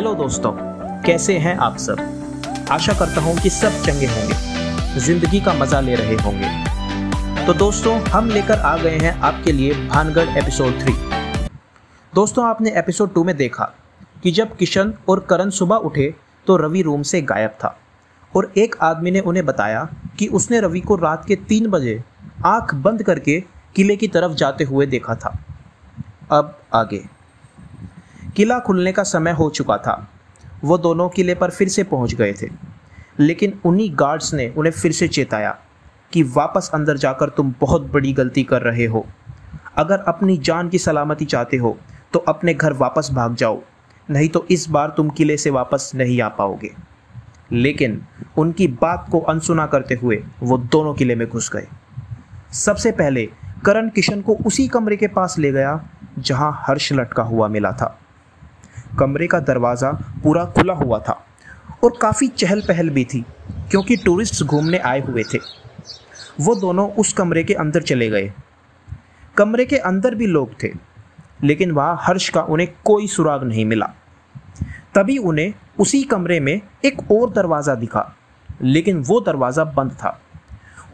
Hello दोस्तों, कैसे हैं आप सब? आशा करता हूँ कि सब चंगे होंगे, ज़िंदगी का मज़ा ले रहे होंगे। तो दोस्तों, हम लेकर आ गए हैं आपके लिए भानगढ़ एपिसोड थ्री दोस्तों, आपने एपिसोड टू में देखा कि जब किशन और करण सुबह उठे तो रवि रूम से गायब था। और एक आदमी ने उन्हें बताया कि उसने रवि को रात के तीन बजे आँख बंद करके किले की तरफ़ जाते हुए देखा था। अब आगे। किला खुलने का समय हो चुका था। वो दोनों किले पर फिर से पहुँच गए थे। लेकिन उन्हीं गार्ड्स ने उन्हें फिर से चेताया कि वापस अंदर जाकर तुम बहुत बड़ी गलती कर रहे हो। अगर अपनी जान की सलामती चाहते हो तो अपने घर वापस भाग जाओ। नहीं तो इस बार तुम किले से वापस नहीं आ पाओगे। लेकिन उनकी बात को अनसुना करते हुए वो दोनों किले में घुस गए। सबसे पहले करण किशन को उसी कमरे के पास ले गया, जहाँ हर्ष लटका हुआ मिला था। कमरे का दरवाज़ा पूरा खुला हुआ था और काफ़ी चहल पहल भी थी, क्योंकि टूरिस्ट घूमने आए हुए थे। वो दोनों उस कमरे के अंदर चले गए। कमरे के अंदर भी लोग थे, लेकिन वहाँ हर्ष का उन्हें कोई सुराग नहीं मिला। तभी उन्हें उसी कमरे में एक और दरवाज़ा दिखा, लेकिन वो दरवाज़ा बंद था।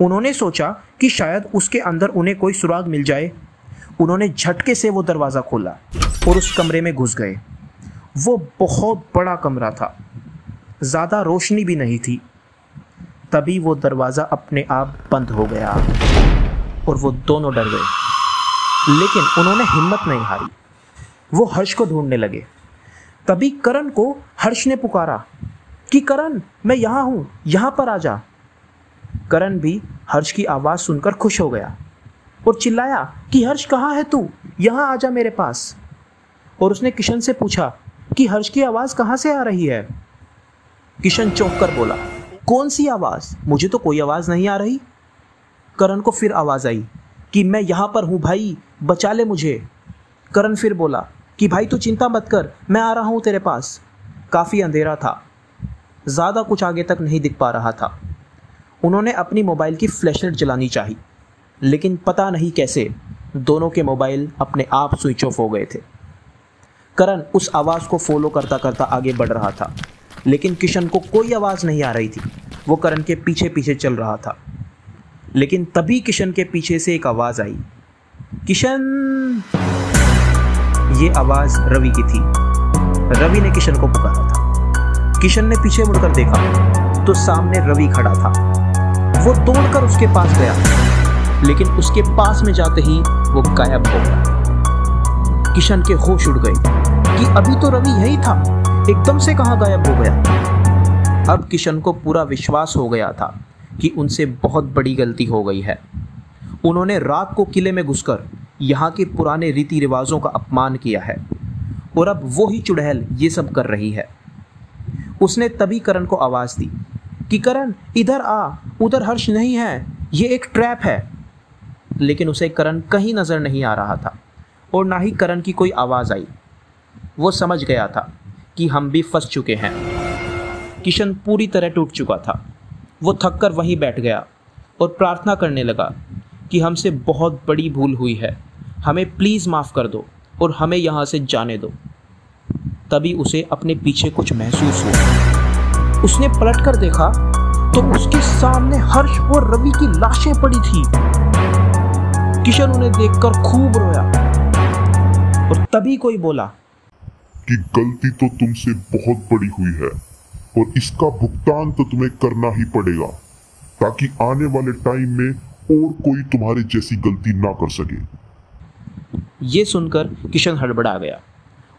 उन्होंने सोचा कि शायद उसके अंदर उन्हें कोई सुराग मिल जाए। उन्होंने झटके से वो दरवाज़ा खोला और उस कमरे में घुस गए। वो बहुत बड़ा कमरा था। ज़्यादा रोशनी भी नहीं थी। तभी वो दरवाज़ा अपने आप बंद हो गया और वो दोनों डर गए। लेकिन उन्होंने हिम्मत नहीं हारी। वो हर्ष को ढूँढने लगे। तभी करण को हर्ष ने पुकारा कि करण, मैं यहाँ हूँ, यहाँ पर आ जा। करण भी हर्ष की आवाज़ सुनकर खुश हो गया और चिल्लाया कि हर्ष कहाँ है तू? यहाँ आ जा मेरे पास। और उसने किशन से पूछा कि हर्ष की आवाज़ कहाँ से आ रही है? किशन चौंक कर बोला, कौन सी आवाज़? मुझे तो कोई आवाज़ नहीं आ रही. करण को फिर आवाज़ आई, कि मैं यहाँ पर हूँ भाई, बचा ले मुझे. करण फिर बोला, कि भाई तू चिंता मत कर, मैं आ रहा हूँ तेरे पास. काफ़ी अंधेरा था, ज़्यादा कुछ आगे तक नहीं दिख पा रहा था। उन्होंने अपनी मोबाइल की फ्लैशलाइट जलानी चाहिए लेकिन पता नहीं कैसे, दोनों के मोबाइल अपने आप स्विच ऑफ़ हो गए थे। करण उस आवाज़ को फॉलो करता करता आगे बढ़ रहा था। लेकिन किशन को कोई आवाज़ नहीं आ रही थी। वो करण के पीछे पीछे चल रहा था। लेकिन तभी किशन के पीछे से एक आवाज़ आई। किशन! ये आवाज़ रवि की थी। रवि ने किशन को पुकारा था। किशन ने पीछे मुड़कर देखा तो सामने रवि खड़ा था। वो दौड़कर उसके पास गया। लेकिन उसके पास में जाते ही वो गायब हो गया। किशन के होश उड़ गए कि अभी तो रवि यही था। एकदम से कहाँ गायब हो गया? अब किशन को पूरा विश्वास हो गया था कि उनसे बहुत बड़ी गलती हो गई है। उन्होंने रात को किले में घुसकर यहाँ के पुराने रीति रिवाजों का अपमान किया है और अब वो ही चुड़ैल ये सब कर रही है। उसने तभी करण को आवाज़ दी कि करण, इधर आ, उधर हर्ष नहीं है, ये एक ट्रैप है। लेकिन उसे करण कहीं नज़र नहीं आ रहा था। और ना ही करण की कोई आवाज़ आई। वो समझ गया था कि हम भी फंस चुके हैं। किशन पूरी तरह टूट चुका था। वो थक कर वहीं बैठ गया और प्रार्थना करने लगा कि हमसे बहुत बड़ी भूल हुई है। हमें प्लीज़ माफ़ कर दो और हमें यहाँ से जाने दो। तभी उसे अपने पीछे कुछ महसूस हुआ। उसने पलट कर देखा तो उसके सामने हर्ष और रवि की लाशें पड़ी थी। किशन उन्हें देखकर खूब रोया। और तभी कोई बोला कि गलती तो तुमसे बहुत बड़ी हुई है और इसका भुगतान तो तुम्हें करना ही पड़ेगा ताकि आने वाले टाइम में और कोई तुम्हारे जैसी गलती ना कर सके। ये सुनकर किशन हड़बड़ा गया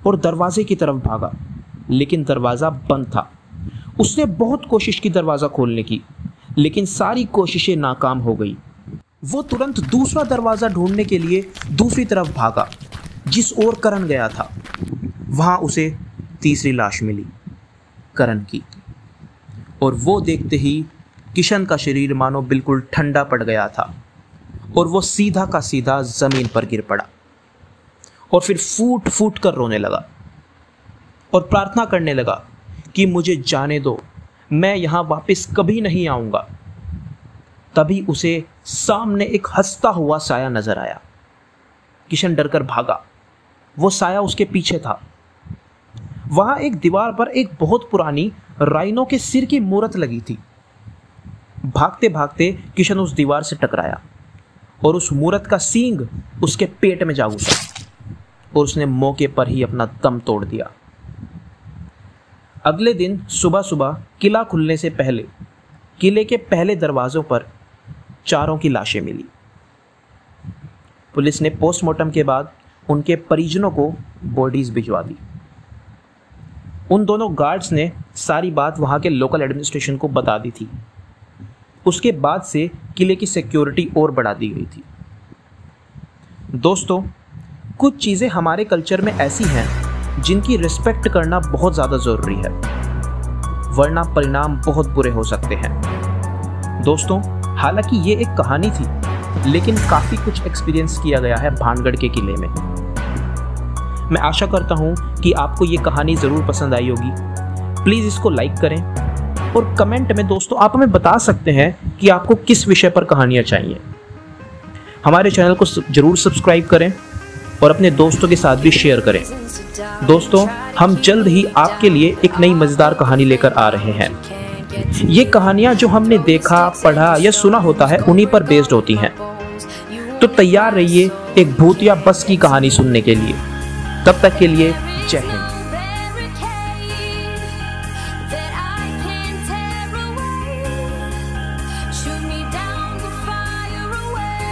और दरवाजे की तरफ़ भागा लेकिन दरवाज़ा बंद था। उसने बहुत कोशिश की दरवाज़ा खोलने की लेकिन सारी कोशिशें नाकाम हो गई। वो तुरंत दूसरा दरवाज़ा ढूँढने के लिए दूसरी तरफ़ भागा। जिस ओर करण गया था, वहाँ उसे तीसरी लाश मिली, करण की। और वो देखते ही किशन का शरीर मानो बिल्कुल ठंडा पड़ गया था, और वो सीधा का सीधा ज़मीन पर गिर पड़ा, और फिर फूट फूट कर रोने लगा, और प्रार्थना करने लगा कि मुझे जाने दो, मैं यहाँ वापस कभी नहीं आऊँगा। तभी उसे सामने एक हंसता हुआ साया नज़र आया। किशन डरकर भागा वो साया उसके पीछे था। वहाँ एक दीवार पर एक बहुत पुरानी राइनो के सिर की मूर्त लगी थी। भागते भागते किशन उस दीवार से टकराया और उस मूर्त का सींग उसके पेट में जा घुसा और उसने मौके पर ही अपना दम तोड़ दिया। अगले दिन सुबह सुबह किला खुलने से पहले, किले के पहले दरवाजों पर चारों की लाशें मिली। पुलिस ने पोस्टमार्टम के बाद उनके परिजनों को बॉडीज भिजवा दी। उन दोनों गार्ड्स ने सारी बात वहाँ के लोकल एडमिनिस्ट्रेशन को बता दी थी। उसके बाद से किले की सिक्योरिटी और बढ़ा दी गई थी। दोस्तों, कुछ चीज़ें हमारे कल्चर में ऐसी हैं जिनकी रिस्पेक्ट करना बहुत ज़्यादा ज़रूरी है, वरना परिणाम बहुत बुरे हो सकते हैं। दोस्तों, हालाँकि ये एक कहानी थी, लेकिन काफ़ी कुछ एक्सपीरियंस किया गया है भानगढ़ के किले में। मैं आशा करता हूँ कि आपको ये कहानी ज़रूर पसंद आई होगी। प्लीज़ इसको लाइक करें और कमेंट में दोस्तों आप हमें बता सकते हैं कि आपको किस विषय पर कहानियाँ चाहिए। हमारे चैनल को ज़रूर सब्सक्राइब करें और अपने दोस्तों के साथ भी शेयर करें। दोस्तों, हम जल्द ही आपके लिए एक नई मज़ेदार कहानी लेकर आ रहे हैं। ये कहानियाँ जो हमने देखा, पढ़ा या सुना होता है, उन्हीं पर बेस्ड होती हैं। तो तैयार रहिए एक भूतिया बस की कहानी सुनने के लिए। तब तक के लिए जय हिंद।